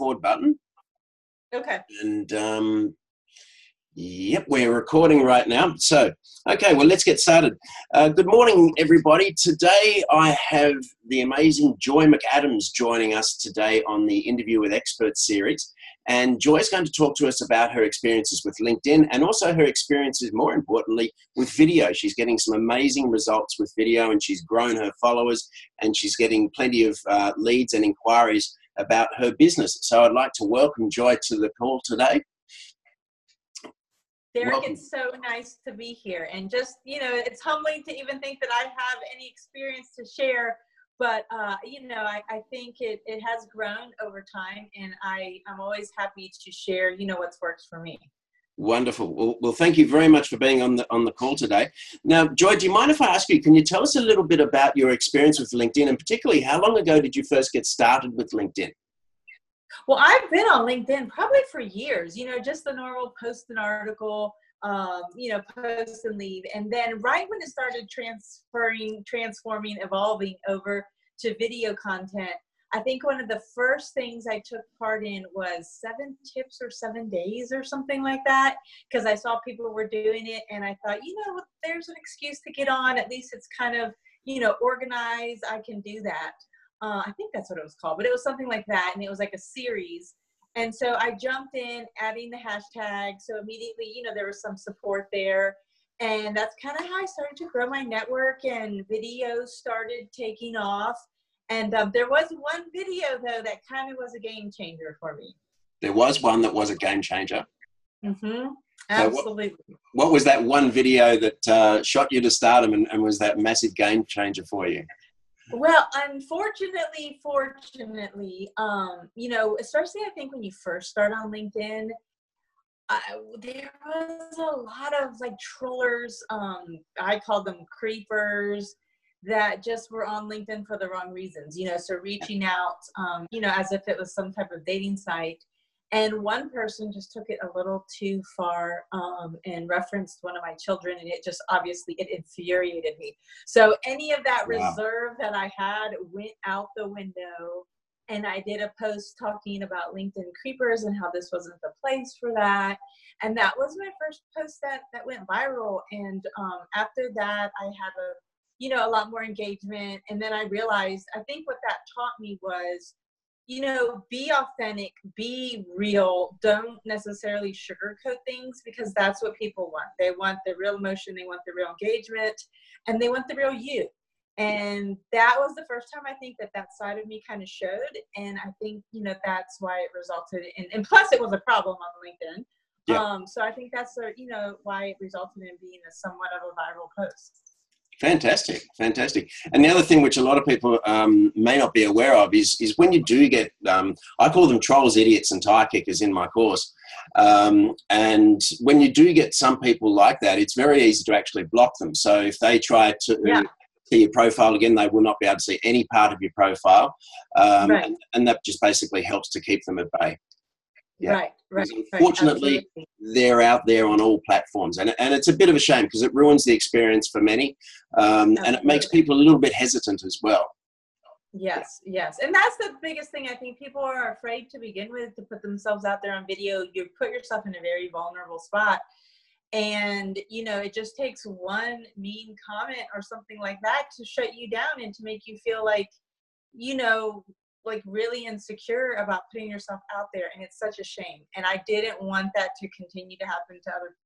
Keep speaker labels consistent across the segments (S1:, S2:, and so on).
S1: record button.
S2: Okay.
S1: And um, yep, we're recording right now. So, okay, well, let's get started. Uh, good morning, everybody. Today I have the amazing Joy McAdams joining us today on the Interview with Experts series. And Joy's going to talk to us about her experiences with LinkedIn and also her experiences, more importantly, with video. She's getting some amazing results with video and she's grown her followers and she's getting plenty of uh, leads and inquiries about her business. So I'd like to welcome Joy to the call today.
S2: Derek, welcome. it's so nice to be here. And just, you know, it's humbling to even think that I have any experience to share but uh, you know I, I think it, it has grown over time and I, i'm always happy to share you know what's worked for me
S1: wonderful. Well, well thank you very much for being on the on the call today. Now joy do you mind if i ask you can you tell us a little bit about your experience with linkedin and particularly how long ago did you first get started with linkedin?
S2: Well i've been on linkedin probably for years you know just the normal post an article um, you know, post and leave. And then right when it started transferring, transforming, evolving over to video content, I think one of the first things I took part in was seven tips or seven days or something like that, because I saw people were doing it and I thought, you know, there's an excuse to get on. At least it's kind of, you know, organized. I can do that. Uh, I think that's what it was called, but it was something like that. And it was like a series. And so I jumped in, adding the hashtag. So immediately, you know, there was some support there. And that's kind of how I started to grow my network, and videos started taking off. And um, there was one video, though, that kind of was a game changer for me.
S1: There was one that was a game changer.
S2: Mm-hmm. Absolutely.
S1: So what, what, was that one video that uh, shot you to stardom and, and was that massive game changer for you?
S2: Well, unfortunately, fortunately, um, you know, especially I think when you first start on LinkedIn, I, there was a lot of like trollers. Um, I call them creepers that just were on LinkedIn for the wrong reasons. You know, so reaching out, um, you know, as if it was some type of dating site and one person just took it a little too far um, and referenced one of my children and it just obviously it infuriated me so any of that wow. reserve that i had went out the window and i did a post talking about linkedin creepers and how this wasn't the place for that and that was my first post that that went viral and um, after that i had a you know a lot more engagement and then i realized i think what that taught me was you know, be authentic, be real. Don't necessarily sugarcoat things because that's what people want. They want the real emotion, they want the real engagement, and they want the real you. And that was the first time I think that that side of me kind of showed. And I think, you know, that's why it resulted in, and plus it was a problem on LinkedIn. Yeah. Um, so I think that's, a, you know, why it resulted in being a somewhat of a viral post.
S1: Fantastic, fantastic. And the other thing which a lot of people um, may not be aware of is, is when you do get, um, I call them trolls, idiots, and tire kickers in my course. Um, and when you do get some people like that, it's very easy to actually block them. So if they try to yeah. see your profile again, they will not be able to see any part of your profile. Um, right. and, and that just basically helps to keep them at bay.
S2: Yeah. Right, right.
S1: Unfortunately, right, they're out there on all platforms, and and it's a bit of a shame because it ruins the experience for many, um, and it makes people a little bit hesitant as well.
S2: Yes, yes, and that's the biggest thing. I think people are afraid to begin with to put themselves out there on video. You put yourself in a very vulnerable spot, and you know it just takes one mean comment or something like that to shut you down and to make you feel like you know like really insecure about putting yourself out there and it's such a shame and i didn't want that to continue to happen to other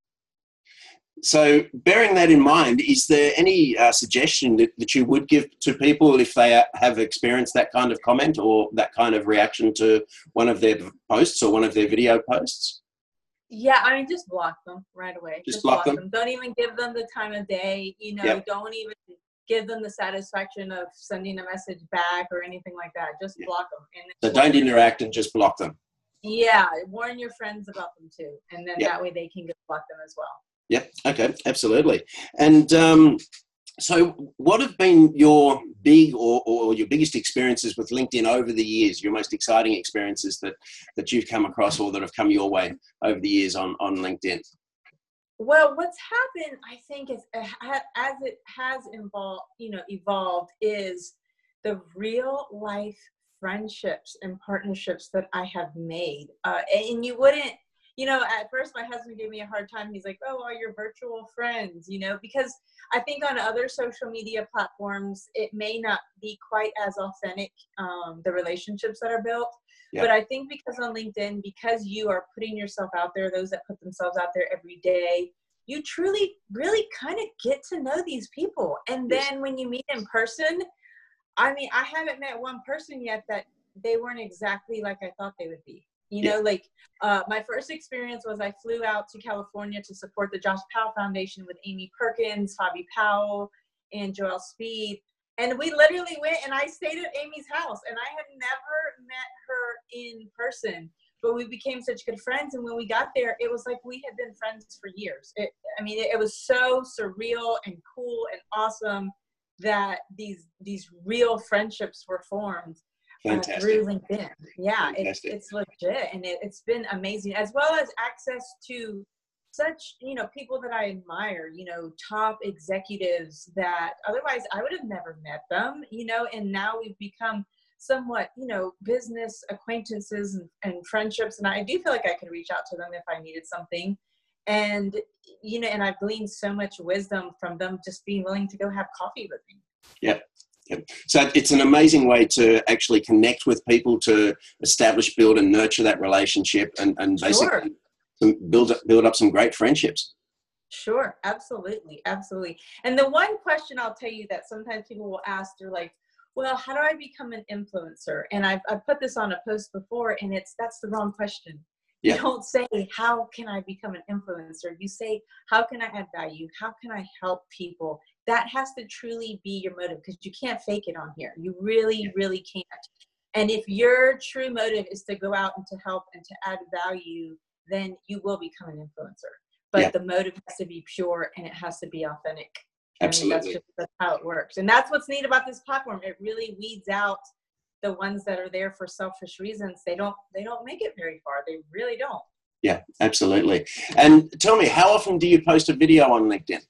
S1: so bearing that in mind is there any uh, suggestion that, that you would give to people if they have experienced that kind of comment or that kind of reaction to one of their posts or one of their video posts
S2: yeah i mean just block them right away
S1: just, just block, block them. them.
S2: don't even give them the time of day you know yep. don't even give them the satisfaction of sending a message back or anything like that. Just block them.
S1: And so don't interact and just block them.
S2: Yeah, warn your friends about them too, and then yep. that way they can get block them as well.
S1: Yep. Okay. Absolutely. And um, so, what have been your big or, or your biggest experiences with LinkedIn over the years? Your most exciting experiences that that you've come across or that have come your way over the years on on LinkedIn?
S2: Well, what's happened, I think, is uh, as it has involved, you know, evolved, is the real life friendships and partnerships that I have made. Uh, and you wouldn't, you know, at first my husband gave me a hard time. He's like, oh, all your virtual friends, you know, because I think on other social media platforms, it may not be quite as authentic, um, the relationships that are built. Yeah. But I think because on LinkedIn, because you are putting yourself out there, those that put themselves out there every day, you truly, really kind of get to know these people. And then when you meet in person, I mean, I haven't met one person yet that they weren't exactly like I thought they would be. You know, like uh, my first experience was I flew out to California to support the Josh Powell Foundation with Amy Perkins, Fabi Powell, and Joel Speed. And we literally went and I stayed at Amy's house and I had never met her in person, but we became such good friends. And when we got there, it was like we had been friends for years. It, I mean, it, it was so surreal and cool and awesome that these these real friendships were formed uh, through LinkedIn. Yeah, it's, it's legit, and it, it's been amazing, as well as access to such you know people that I admire. You know, top executives that otherwise I would have never met them. You know, and now we've become somewhat you know business acquaintances and, and friendships and i do feel like i could reach out to them if i needed something and you know and i've gleaned so much wisdom from them just being willing to go have coffee with me
S1: yeah Yep. So it's an amazing way to actually connect with people to establish, build, and nurture that relationship, and, and basically sure. Build up, build up some great friendships.
S2: Sure, absolutely, absolutely. And the one question I'll tell you that sometimes people will ask, they're like, "Well, how do I become an influencer?" And I've, I've put this on a post before, and it's that's the wrong question. Yeah. You don't say, How can I become an influencer? You say, How can I add value? How can I help people? That has to truly be your motive because you can't fake it on here. You really, yeah. really can't. And if your true motive is to go out and to help and to add value, then you will become an influencer. But yeah. the motive has to be pure and it has to be authentic.
S1: Absolutely.
S2: that's, just, that's how it works. And that's what's neat about this platform. It really weeds out the ones that are there for selfish reasons they don't they don't make it very far they really don't
S1: yeah absolutely and tell me how often do you post a video on linkedin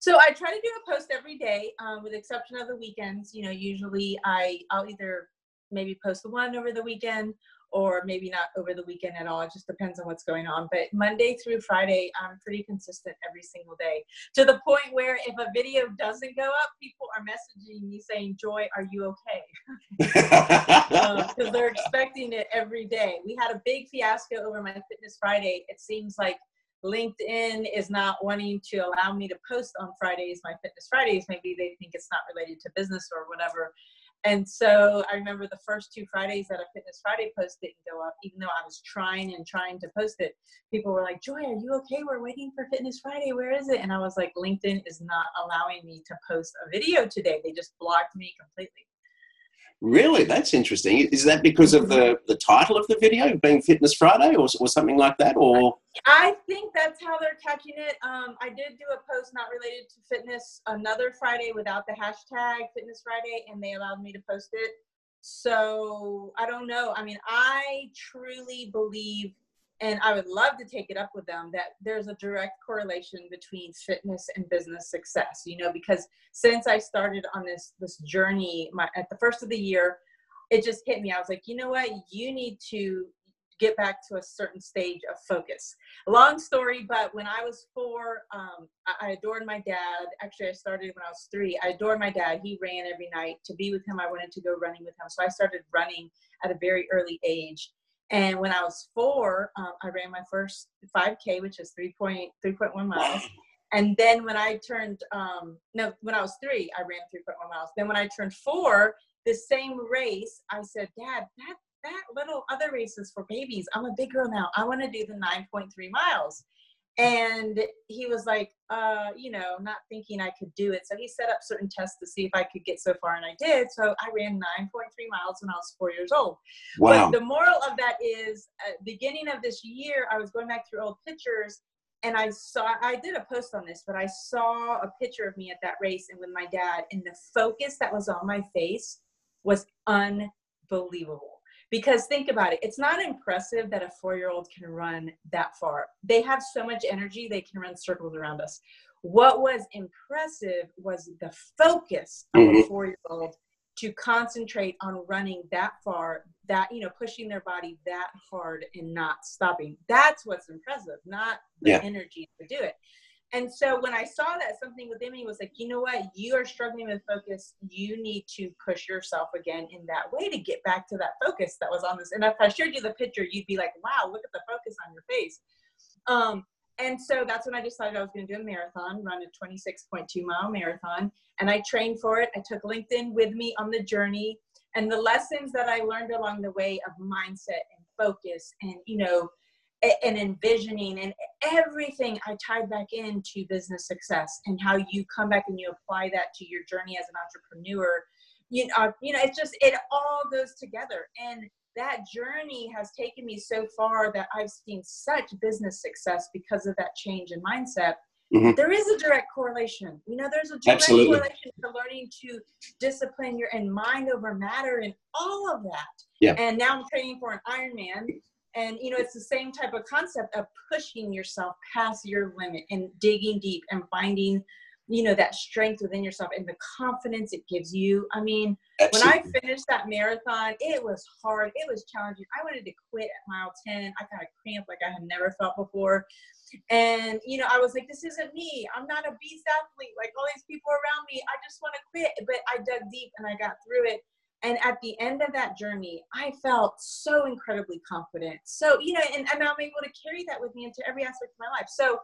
S2: so i try to do a post every day um, with the exception of the weekends you know usually i i'll either maybe post the one over the weekend or maybe not over the weekend at all. It just depends on what's going on. But Monday through Friday, I'm pretty consistent every single day to the point where if a video doesn't go up, people are messaging me saying, Joy, are you okay? Because um, they're expecting it every day. We had a big fiasco over my Fitness Friday. It seems like LinkedIn is not wanting to allow me to post on Fridays, my Fitness Fridays. Maybe they think it's not related to business or whatever. And so I remember the first two Fridays that a Fitness Friday post didn't go up, even though I was trying and trying to post it. People were like, Joy, are you okay? We're waiting for Fitness Friday. Where is it? And I was like, LinkedIn is not allowing me to post a video today. They just blocked me completely.
S1: Really, that's interesting. Is that because of the, the title of the video being Fitness Friday or, or something like that? Or
S2: I think that's how they're catching it. Um, I did do a post not related to fitness another Friday without the hashtag Fitness Friday, and they allowed me to post it. So I don't know. I mean, I truly believe and I would love to take it up with them that there's a direct correlation between fitness and business success. You know, because since I started on this this journey, my at the first of the year, it just hit me. I was like, you know what, you need to get back to a certain stage of focus. Long story, but when I was four, um, I, I adored my dad. Actually, I started when I was three. I adored my dad. He ran every night. To be with him, I wanted to go running with him. So I started running at a very early age and when I was four, um, I ran my first 5K, which is 3.3.1 miles. And then when I turned, um, no, when I was three, I ran 3.1 miles. Then when I turned four, the same race, I said, Dad, that that little other race is for babies. I'm a big girl now. I want to do the 9.3 miles and he was like uh you know not thinking i could do it. So he set up certain tests to see if i could get so far and i did. So i ran 9.3 miles when i was four years old. Wow. but the moral of that is uh, beginning of this year i was going back through old pictures and i saw i did a post on this but i saw a picture of me at that race and with my dad and the focus that was on my face was unbelievable because think about it, it's not impressive that a four year old can run that far. They have so much energy, they can run circles around us. What was impressive was the focus of mm-hmm. a four year old to concentrate on running that far that you know pushing their body that hard and not stopping that's what's impressive not the yeah. energy to do it and so when i saw that something within me was like you know what you are struggling with focus you need to push yourself again in that way to get back to that focus that was on this and if i showed you the picture you'd be like wow look at the focus on your face um, and so that's when I decided I was going to do a marathon, run a 26.2 mile marathon. And I trained for it. I took LinkedIn with me on the journey. And the lessons that I learned along the way of mindset and focus and, you know, and envisioning and everything I tied back into business success and how you come back and you apply that to your journey as an entrepreneur. You know, you know, it's just, it all goes together. And that journey has taken me so far that I've seen such business success because of that change in mindset. Mm-hmm. There is a direct correlation. You know, there's a direct Absolutely. correlation to learning to discipline your and mind over matter and all of that.
S1: Yeah.
S2: And now I'm training for an Ironman. And you know, it's the same type of concept of pushing yourself past your limit and digging deep and finding you know that strength within yourself and the confidence it gives you. I mean Absolutely. when i finished that marathon it was hard. It was challenging. I wanted to quit at mile 10 i got a cramp like i had never felt before. And you know i was like this isn't me. I'm not a beast athlete like all these people around me. I just want to quit. But i dug deep and i got through it and at the end of that journey i felt so incredibly confident so you know and, and i'm able to carry that with me into every aspect of my life so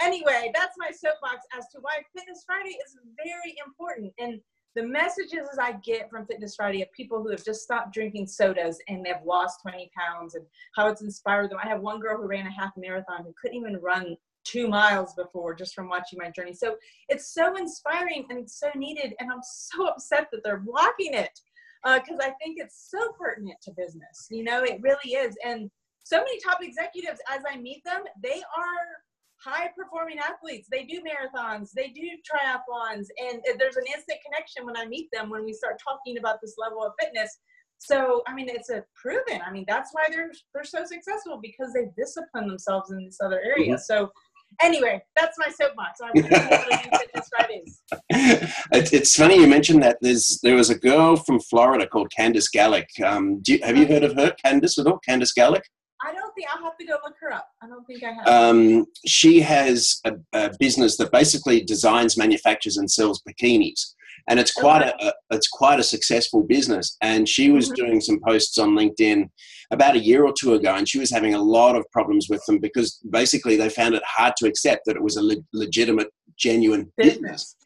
S2: anyway, that's my soapbox as to why Fitness Friday is very important. And the messages I get from Fitness Friday of people who have just stopped drinking sodas and they've lost 20 pounds and how it's inspired them. I have one girl who ran a half marathon who couldn't even run two miles before just from watching my journey. So it's so inspiring and so needed. And I'm so upset that they're blocking it because uh, I think it's so pertinent to business. You know, it really is. And so many top executives, as I meet them, they are high performing athletes. They do marathons, they do triathlons, and there's an instant connection when I meet them when we start talking about this level of fitness. So, I mean, it's a proven. I mean, that's why they're they're so successful because they discipline themselves in this other area. Mm-hmm. So, anyway, that's my soapbox. I'm Fitness Fridays.
S1: It's funny you mentioned that. There's there was a girl from Florida called Candice Gallick. Um, you, have you heard of her, Candice at all? Candice Gallick.
S2: I don't think I'll have to go look her up. I don't think I have.
S1: Um, she has a, a, business that basically designs, manufactures, and sells bikinis, and it's quite okay. a, a, it's quite a successful business. And she was mm-hmm. doing some posts on LinkedIn about a year or two ago, and she was having a lot of problems with them because basically they found it hard to accept that it was a le- legitimate, genuine business. business.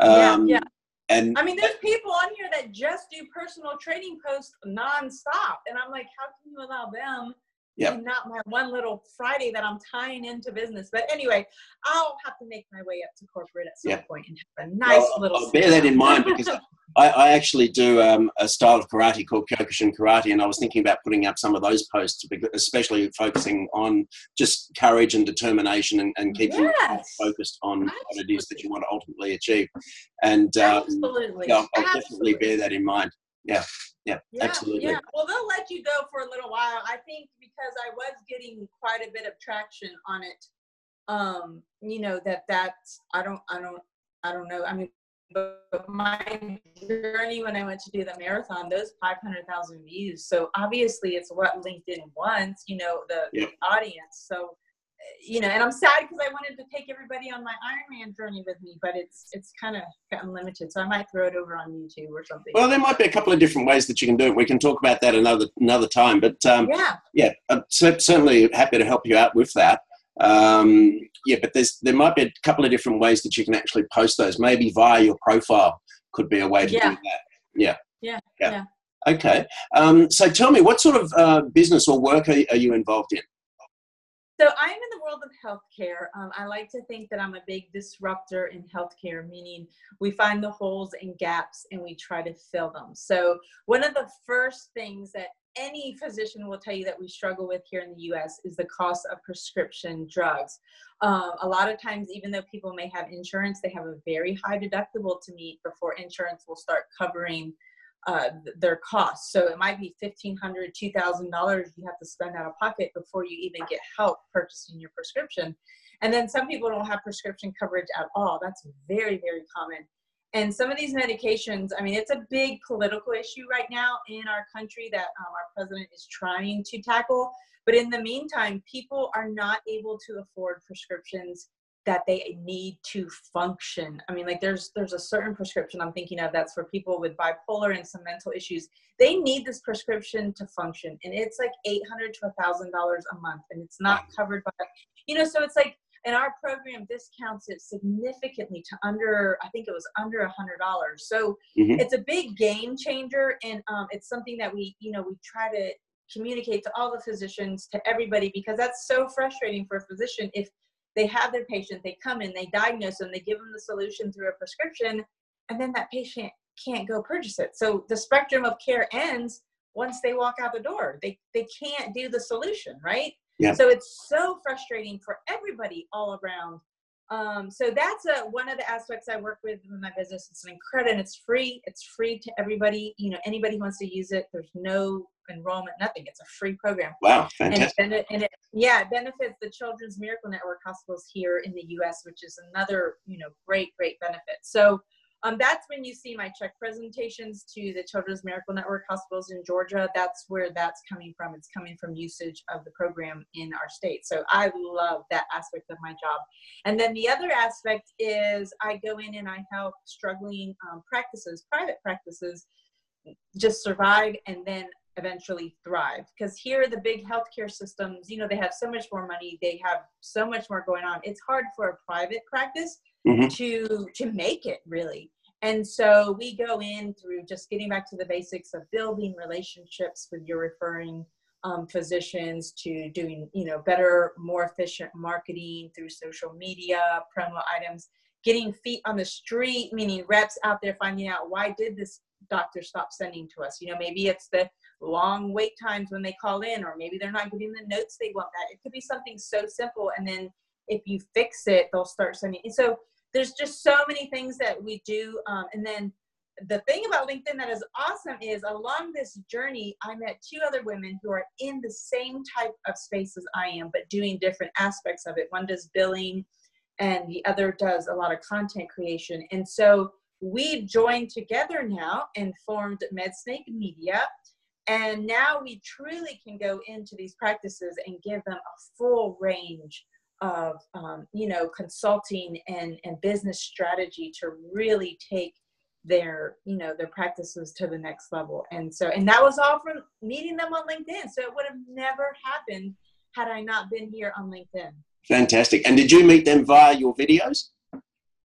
S2: Um, yeah, yeah. And I mean, there's people on here that just do personal training posts nonstop, and I'm like, how can you allow them? Yeah. and not my one little Friday that I'm tying into business. But anyway, I'll have to make my way up to corporate at some yeah. point and have a nice well, little.
S1: I'll bear that in mind because I, I, actually do um, a style of karate called Kyokushin Karate, and I was thinking about putting up some of those posts, especially focusing on just courage and determination and, and keeping yes. focused on Absolutely. what it is that you want to ultimately achieve. And um, Absolutely. Yeah, I'll, I'll definitely bear that in mind. Yeah. Yeah, yeah, absolutely. Yeah,
S2: well, they'll let you go for a little while. I think because I was getting quite a bit of traction on it. Um, you know that that's I don't I don't I don't know. I mean, but my journey when I went to do the marathon, those 500,000 views. So obviously, it's what LinkedIn wants. You know, the, yep. the audience. So you know, and I'm sad because I wanted to take everybody on my Ironman journey with me, but it's it's kind of gotten limited. So I might throw it over on YouTube or something.
S1: Well, there might be a couple of different ways that you can do it. We can talk about that another another time. But um,
S2: yeah,
S1: yeah, I'm certainly happy to help you out with that. Um, yeah, but there's there might be a couple of different ways that you can actually post those. Maybe via your profile could be a way to
S2: yeah.
S1: do that. Yeah.
S2: Yeah. Yeah.
S1: yeah. Okay. Um, so tell me, what sort of uh, business or work are, are you involved in?
S2: So I'm in the world of healthcare. Um, I like to think that I'm a big disruptor in healthcare, meaning we find the holes and gaps and we try to fill them. So one of the first things that any physician will tell you that we struggle with here in the US is the cost of prescription drugs. Um, a lot of times, even though people may have insurance, they have a very high deductible to meet before insurance will start covering uh, their costs. So it might be $1,500, $2,000 you have to spend out of pocket before you even get help purchasing your prescription. And then some people don't have prescription coverage at all. That's very, very common. And some of these medications, I mean, it's a big political issue right now in our country that um, our president is trying to tackle. But in the meantime, people are not able to afford prescriptions that they need to function. I mean, like there's there's a certain prescription I'm thinking of that's for people with bipolar and some mental issues. They need this prescription to function, and it's like eight hundred to a thousand dollars a month, and it's not covered by, you know. So it's like and our program discounts it significantly to under i think it was under a hundred dollars so mm-hmm. it's a big game changer and um, it's something that we you know we try to communicate to all the physicians to everybody because that's so frustrating for a physician if they have their patient they come in they diagnose them they give them the solution through a prescription and then that patient can't go purchase it so the spectrum of care ends once they walk out the door they they can't do the solution right yeah. So it's so frustrating for everybody all around. Um, so that's a, one of the aspects I work with in my business. It's an incredible, it's free. It's free to everybody. You know, anybody who wants to use it. There's no enrollment, nothing. It's a free program.
S1: Wow, fantastic.
S2: And, it, and it, yeah, it benefits the Children's Miracle Network hospitals here in the U.S., which is another, you know, great, great benefit. So um, that's when you see my check presentations to the Children's Miracle Network hospitals in Georgia. That's where that's coming from. It's coming from usage of the program in our state. So I love that aspect of my job. And then the other aspect is I go in and I help struggling um, practices, private practices, just survive and then eventually thrive. Because here, the big healthcare systems, you know, they have so much more money, they have so much more going on. It's hard for a private practice mm-hmm. to to make it really. And so we go in through just getting back to the basics of building relationships with your referring um, physicians to doing you know better more efficient marketing through social media promo items getting feet on the street meaning reps out there finding out why did this doctor stop sending to us? You know maybe it's the long wait times when they call in or maybe they're not getting the notes they want that it could be something so simple and then if you fix it they'll start sending. And so there's just so many things that we do. Um, and then the thing about LinkedIn that is awesome is along this journey, I met two other women who are in the same type of space as I am, but doing different aspects of it. One does billing, and the other does a lot of content creation. And so we've joined together now and formed MedSnake Media. And now we truly can go into these practices and give them a full range of um, you know consulting and and business strategy to really take their you know their practices to the next level. And so and that was all from meeting them on linkedin. So it would have never happened had i not been here on linkedin.
S1: Fantastic. And did you meet them via your videos?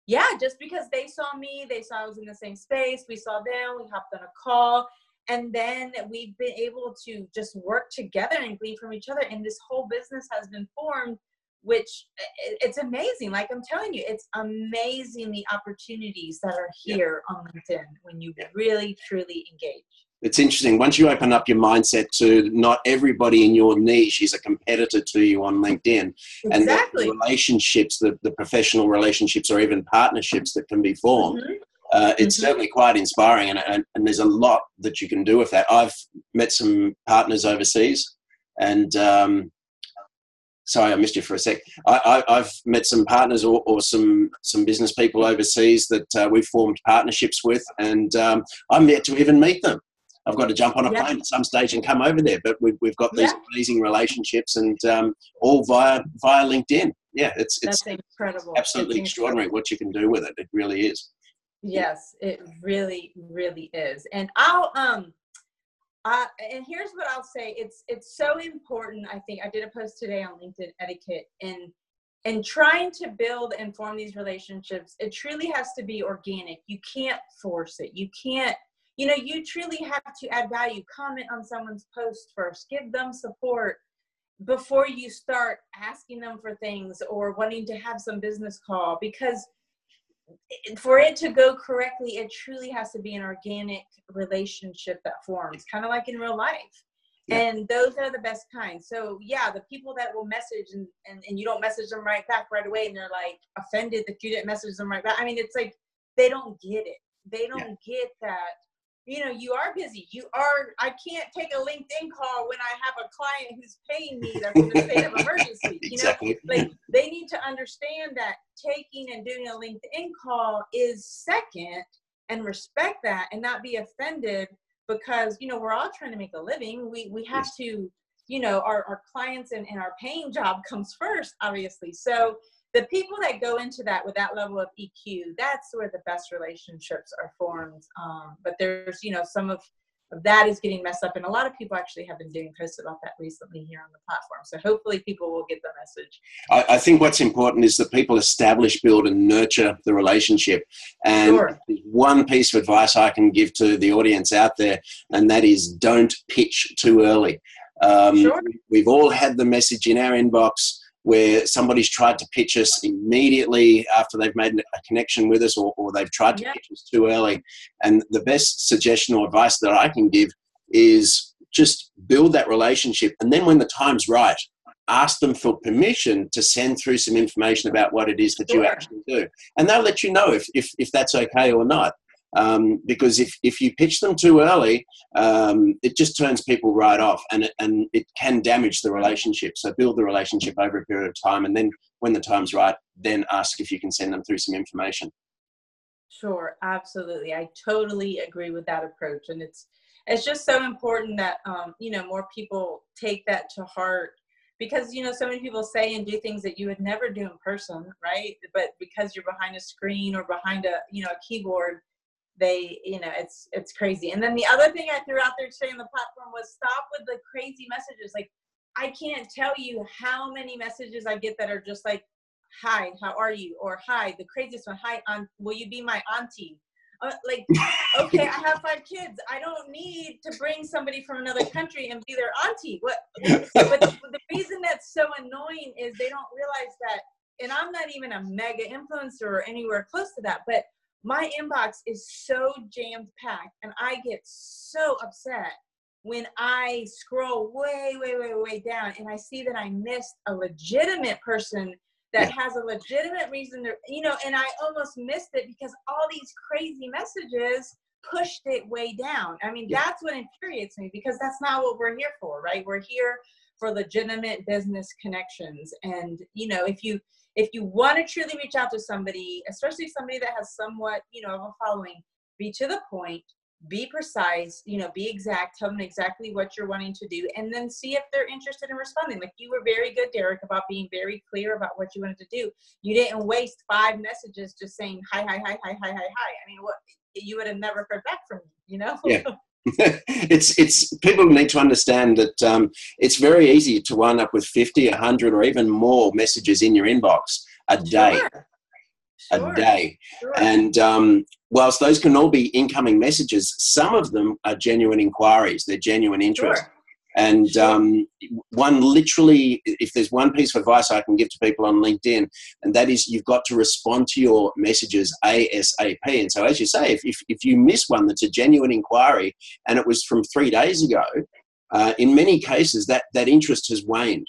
S2: Yeah just because they saw me they saw i was in the same space we saw them we hopped on a call and then we've been able to just work together and glean from each other. And this whole business has been formed which it's amazing. Like I'm telling you, it's amazing the opportunities that are here yeah. on LinkedIn when you yeah. really truly engage.
S1: It's interesting. Once you open up your mindset to not everybody in your niche is a competitor to you on LinkedIn,
S2: exactly.
S1: and the relationships, the, the professional relationships, or even partnerships that can be formed. Mm-hmm. Uh, it's mm-hmm. certainly quite inspiring, and, and, and, there's a lot that you can do with that. I've met some partners overseas, and um, sorry, I missed you for a sec. I, have met some partners or, or, some some business people overseas that uh, we've formed partnerships with, and um, I'm yet to even meet them. I've got to jump on a yeah. plane at some stage and come over there, but we've, we've got these yeah. amazing relationships, and um, all via via LinkedIn. Yeah, it's it's
S2: That's incredible.
S1: Absolutely
S2: it's
S1: extraordinary
S2: incredible.
S1: what you can do with it. It really is.
S2: Yes, it really, really is. And I'll um uh, and here's what I'll say: it's it's so important. I think I did a post today on LinkedIn etiquette, and and trying to build and form these relationships. It truly has to be organic. You can't force it. You can't. You know, you truly have to add value. Comment on someone's post first. Give them support before you start asking them for things or wanting to have some business call because for it to go correctly, it truly has to be an organic relationship that forms, kind of like in real life. Yeah. And those are the best kinds. So yeah, the people that will message and, and, and you don't message them right back right away and they're like offended that you didn't message them right back. I mean, it's like they don't get it. They don't yeah. get that you know you are busy. You are i can't take a linkedin call when i have a client who's paying me that's in a state of emergency you
S1: exactly.
S2: know like they need to understand that taking and doing a linkedin call is second and respect that and not be offended because you know we're all trying to make a living. We we have to you know our, our clients and, and our paying job comes first obviously. So the people that go into that with that level of EQ, that's where the best relationships are formed. Um, but there's, you know, some of, of that is getting messed up, and a lot of people actually have been doing posts about that recently here on the platform. So hopefully, people will get the message.
S1: I, I think what's important is that people establish, build, and nurture the relationship. And sure. one piece of advice I can give to the audience out there, and that is don't pitch too early. Um, sure. We've all had the message in our inbox where somebody's tried to pitch us immediately after they've made a connection with us or, or they've tried to pitch us too early. And the best suggestion or advice that I can give is just build that relationship. And then when the time's right, ask them for permission to send through some information about what it is that sure. you actually do. And they'll let you know if, if, if that's okay or not. Um, because if, if you pitch them too early, um, it just turns people right off and it, and it can damage the relationship. So build the relationship over a period of time. And then when the time's right, then ask if you can send them through some information.
S2: Sure, absolutely. I totally agree with that approach. And it's, it's just so important that, um, you know, more people take that to heart because you know so many people say and do things that you would never do in person right but because you're behind a screen or behind a you know a keyboard they you know it's it's crazy. And then the other thing i threw out there today on the platform was stop with the crazy messages. Like i can't tell you how many messages i get that are just like hi how are you? or hi the craziest one. Hi aunt, will you be my auntie? Uh, like okay i have five kids. I don't need to bring somebody from another country and be their auntie. What but the, the reason that's so annoying is they don't realize that and i'm not even a mega influencer or anywhere close to that but my inbox is so jammed packed and I get so upset when I scroll way, way, way, way down and I see that I missed a legitimate person that yeah. has a legitimate reason to, you know, and I almost missed it because all these crazy messages pushed it way down. I mean, yeah. that's what infuriates me because that's not what we're here for, right? We're here for legitimate business connections. And, you know, if you, if you want to truly reach out to somebody, especially somebody that has somewhat, you know, of a following, be to the point, be precise, you know, be exact, tell them exactly what you're wanting to do, and then see if they're interested in responding. Like you were very good, Derek, about being very clear about what you wanted to do. You didn't waste five messages just saying hi, hi, hi, hi, hi, hi, hi. I mean, what you would have never heard back from me, you know?
S1: Yeah. it's it's people need to understand that um, it's very easy to wind up with 50 100 or even more messages in your inbox a day
S2: sure.
S1: Sure. a day sure. and um, whilst those can all be incoming messages some of them are genuine inquiries they're genuine interest and um, one literally, if there's one piece of advice I can give to people on LinkedIn, and that is you've got to respond to your messages ASAP. And so, as you say, if, if, if you miss one that's a genuine inquiry and it was from three days ago, uh, in many cases that, that interest has waned.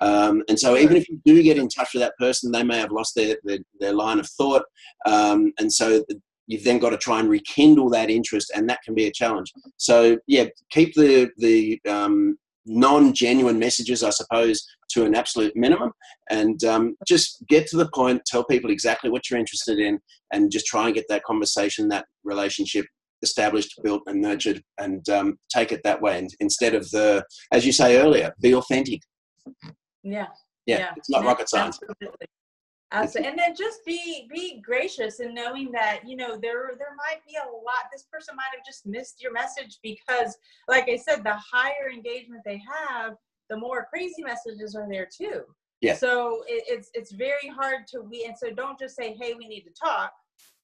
S1: Um, and so, even if you do get in touch with that person, they may have lost their, their, their line of thought. Um, and so, you've then got to try and rekindle that interest, and that can be a challenge. So yeah, keep the the um, non-genuine messages, I suppose, to an absolute minimum, and um, just get to the point. Tell people exactly what you're interested in, and just try and get that conversation, that relationship established, built, and nurtured, and um, take it that way. And instead of the, as you say earlier, be authentic.
S2: Yeah.
S1: Yeah, yeah. it's not rocket science.
S2: Absolutely. Uh, Absolutely. And then just be be gracious in knowing that you know there there might be a lot. This person might have just missed your message because, like I said, the higher engagement they have, the more crazy messages are there too.
S1: Yeah.
S2: So it, it's it's very hard to we and so don't just say, hey, we need to talk.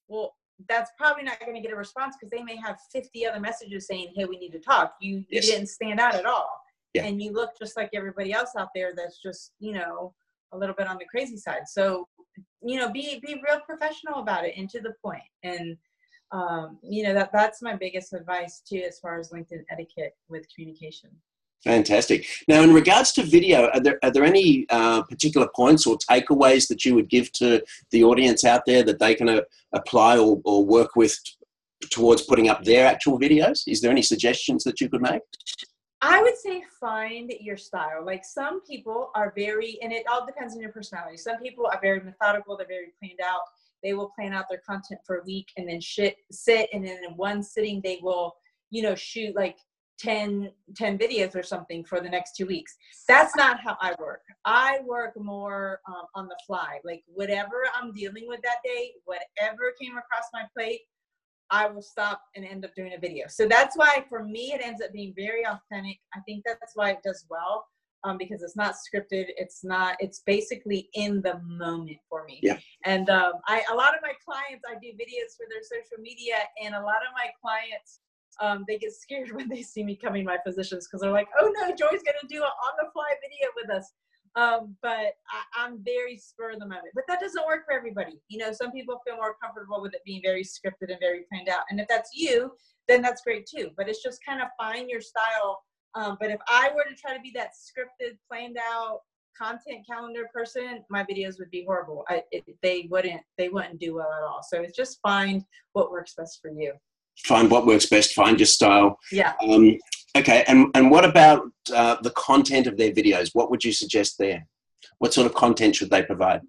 S2: Well, that's probably not going to get a response because they may have 50 other messages saying, hey, we need to talk. You, yes. you didn't stand out at all. Yeah. And you look just like everybody else out there that's just, you know, a little bit on the crazy side. So, you know, be be real professional about it and to the point. And um, you know, that that's my biggest advice too as far as LinkedIn etiquette with communication.
S1: Fantastic. Now, in regards to video, are there, are there any uh, particular points or takeaways that you would give to the audience out there that they can uh, apply or, or work with towards putting up their actual videos? Is there any suggestions that you could make?
S2: I would say find your style. Like some people are very, and it all depends on your personality. Some people are very methodical, they're very planned out. They will plan out their content for a week and then shit, sit, and then in one sitting, they will, you know, shoot like 10, 10 videos or something for the next two weeks. That's not how I work. I work more um, on the fly. Like whatever I'm dealing with that day, whatever came across my plate, I will stop and end up doing a video. So that's why for me it ends up being very authentic. I think that's why it does well um, because it's not scripted. It's not. It's basically in the moment for me.
S1: Yeah.
S2: And um, I a lot of my clients I do videos for their social media, and a lot of my clients um, they get scared when they see me coming my physicians because they're like, oh no, Joy's gonna do an on the fly video with us. Um, but I, am very spur of the moment. But that doesn't work for everybody. You know, some people feel more comfortable with it being very scripted and very planned out. And if that's you, then that's great too. But it's just kind of find your style. Um, but if I were to try to be that scripted, planned out content calendar person, my videos would be horrible. I, it, they wouldn't they wouldn't do well at all. So it's just find what works best for you
S1: find what works best, find your style.
S2: Yeah.
S1: Um, okay, and, and what about uh, the content of their videos? What would you suggest there? What sort of content should they provide?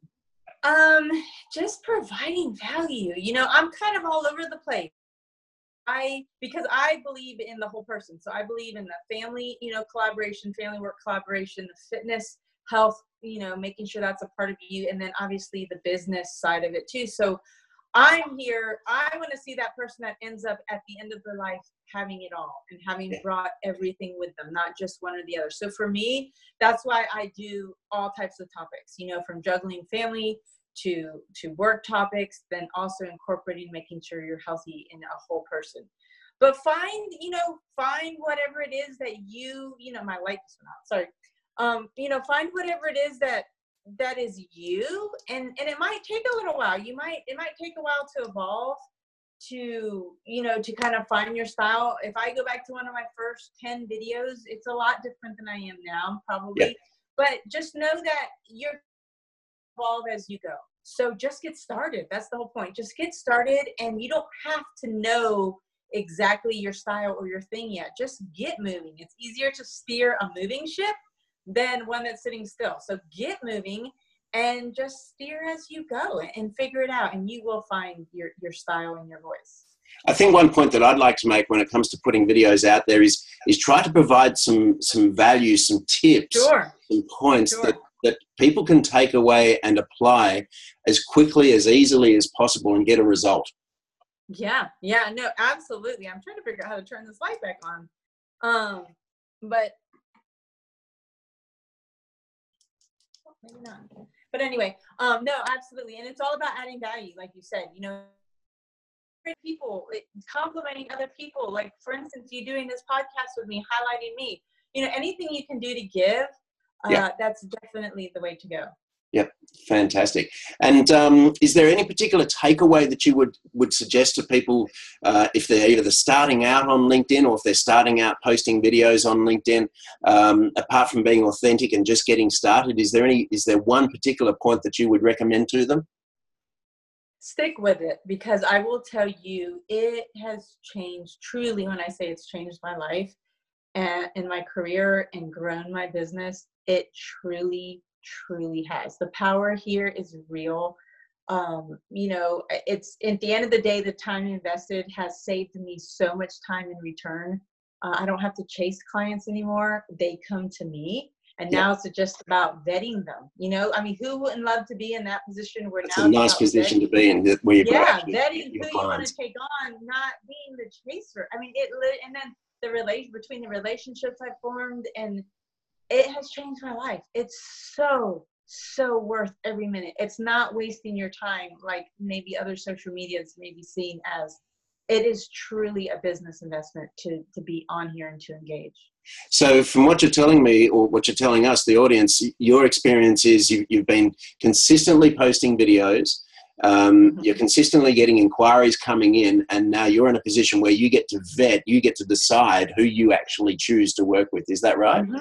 S2: Um, just providing value. You know, I'm kind of all over the place. I because I believe in the whole person. So I believe in the family, you know, collaboration, family work collaboration, the fitness, health, you know, making sure that's a part of you, and then obviously the business side of it too. So I'm here. I want to see that person that ends up at the end of their life having it all and having yeah. brought everything with them, not just one or the other. So for me, that's why I do all types of topics, you know, from juggling family to to work topics, then also incorporating making sure you're healthy in a whole person. But find, you know, find whatever it is that you, you know, my light is not, sorry. Um, you know, find whatever it is that that is you and and it might take a little while. You might it might take a while to evolve to you know to kind of find your style. If i go back to one of my first 10 videos it's a lot different than i am now probably. Yeah. but just know that you're evolve as you go. So just get started. That's the whole point. Just get started and you don't have to know exactly your style or your thing yet. Just get moving. It's easier to steer a moving ship than one that's sitting still. So get moving and just steer as you go and figure it out and you will find your, your style and your voice.
S1: I think one point that I'd like to make when it comes to putting videos out there is is try to provide some some value, some tips,
S2: sure.
S1: some points sure. that, that people can take away and apply as quickly as easily as possible and get a result.
S2: Yeah, yeah, no, absolutely. I'm trying to figure out how to turn this light back on. Um, but maybe not. But anyway, um, no, absolutely, and it's all about adding value, like you said. You know, people complimenting other people. Like for instance, you doing this podcast with me, highlighting me. You know, anything you can do to give, uh, yeah. that's definitely the way to go.
S1: Yep, fantastic. And um, is there any particular takeaway that you would would suggest to people uh, if they're either starting out on LinkedIn or if they're starting out posting videos on LinkedIn? Um, apart from being authentic and just getting started, is there any is there one particular point that you would recommend to them?
S2: Stick with it because I will tell you, it has changed truly. When I say it's changed my life and in my career and grown my business, it truly truly has. The power here is real. Um, you know, it's at the end of the day, the time invested has saved me so much time in return. Uh, I don't have to chase clients anymore. They come to me. And now yeah. it's just about vetting them. You know, I mean, who wouldn't love to be in that position where
S1: it's
S2: now
S1: a nice position vetting. to be in, where you
S2: yeah, vetting who you want to take on, not being the chaser. I mean, it and then the relation between the relationships I formed and it has changed my life. It's so, so worth every minute. It's not wasting your time like maybe other social medias may be seen as. It is truly a business investment to, to be on here and to engage.
S1: So, from what you're telling me, or what you're telling us, the audience, your experience is you, you've been consistently posting videos, um, mm-hmm. you're consistently getting inquiries coming in, and now you're in a position where you get to vet, you get to decide who you actually choose to work with. Is that right?
S2: Mm-hmm.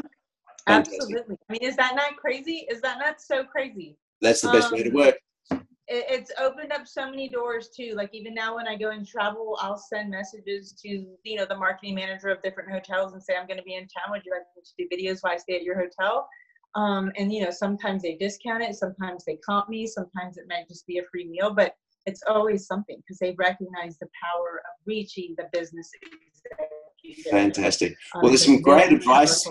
S2: Absolutely. I mean, is that not crazy? Is that not so crazy?
S1: That's the best um, way to um, work.
S2: it, it's opened up so many doors too. Like even now when I go and travel, I'll send messages to you know the marketing manager of different hotels and say I'm going to be in town. Would you like me to do videos while I stay at your hotel? Um, and you know sometimes they discount it, sometimes they comp me, sometimes it might just be a free meal, but it's always something because they recognize the power of reaching the business.
S1: Fantastic. Um, well, there's some great advice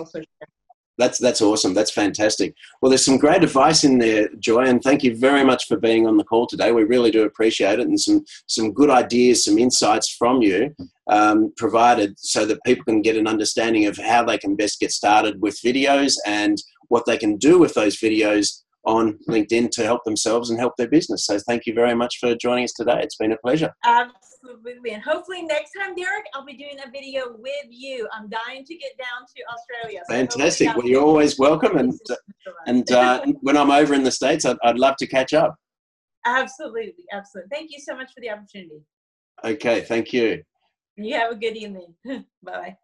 S1: that's that's awesome. That's fantastic. Well, there's some great advice in there, Joy, and thank you very much for being on the call today. We really do appreciate it, and some some good ideas, some insights from you um, provided, so that people can get an understanding of how they can best get started with videos and what they can do with those videos on LinkedIn to help themselves and help their business. So thank you very much for joining us today. It's been a pleasure.
S2: Absolutely. And hopefully next time, Derek, I'll be doing a video with you. I'm dying to get down to Australia.
S1: So Fantastic. Well, you're always welcome. And, and uh, when I'm over in the States, I'd, I'd love to catch up.
S2: Absolutely. Absolutely. Thank you so much for the opportunity.
S1: Okay. Thank you.
S2: You have a good evening. Bye.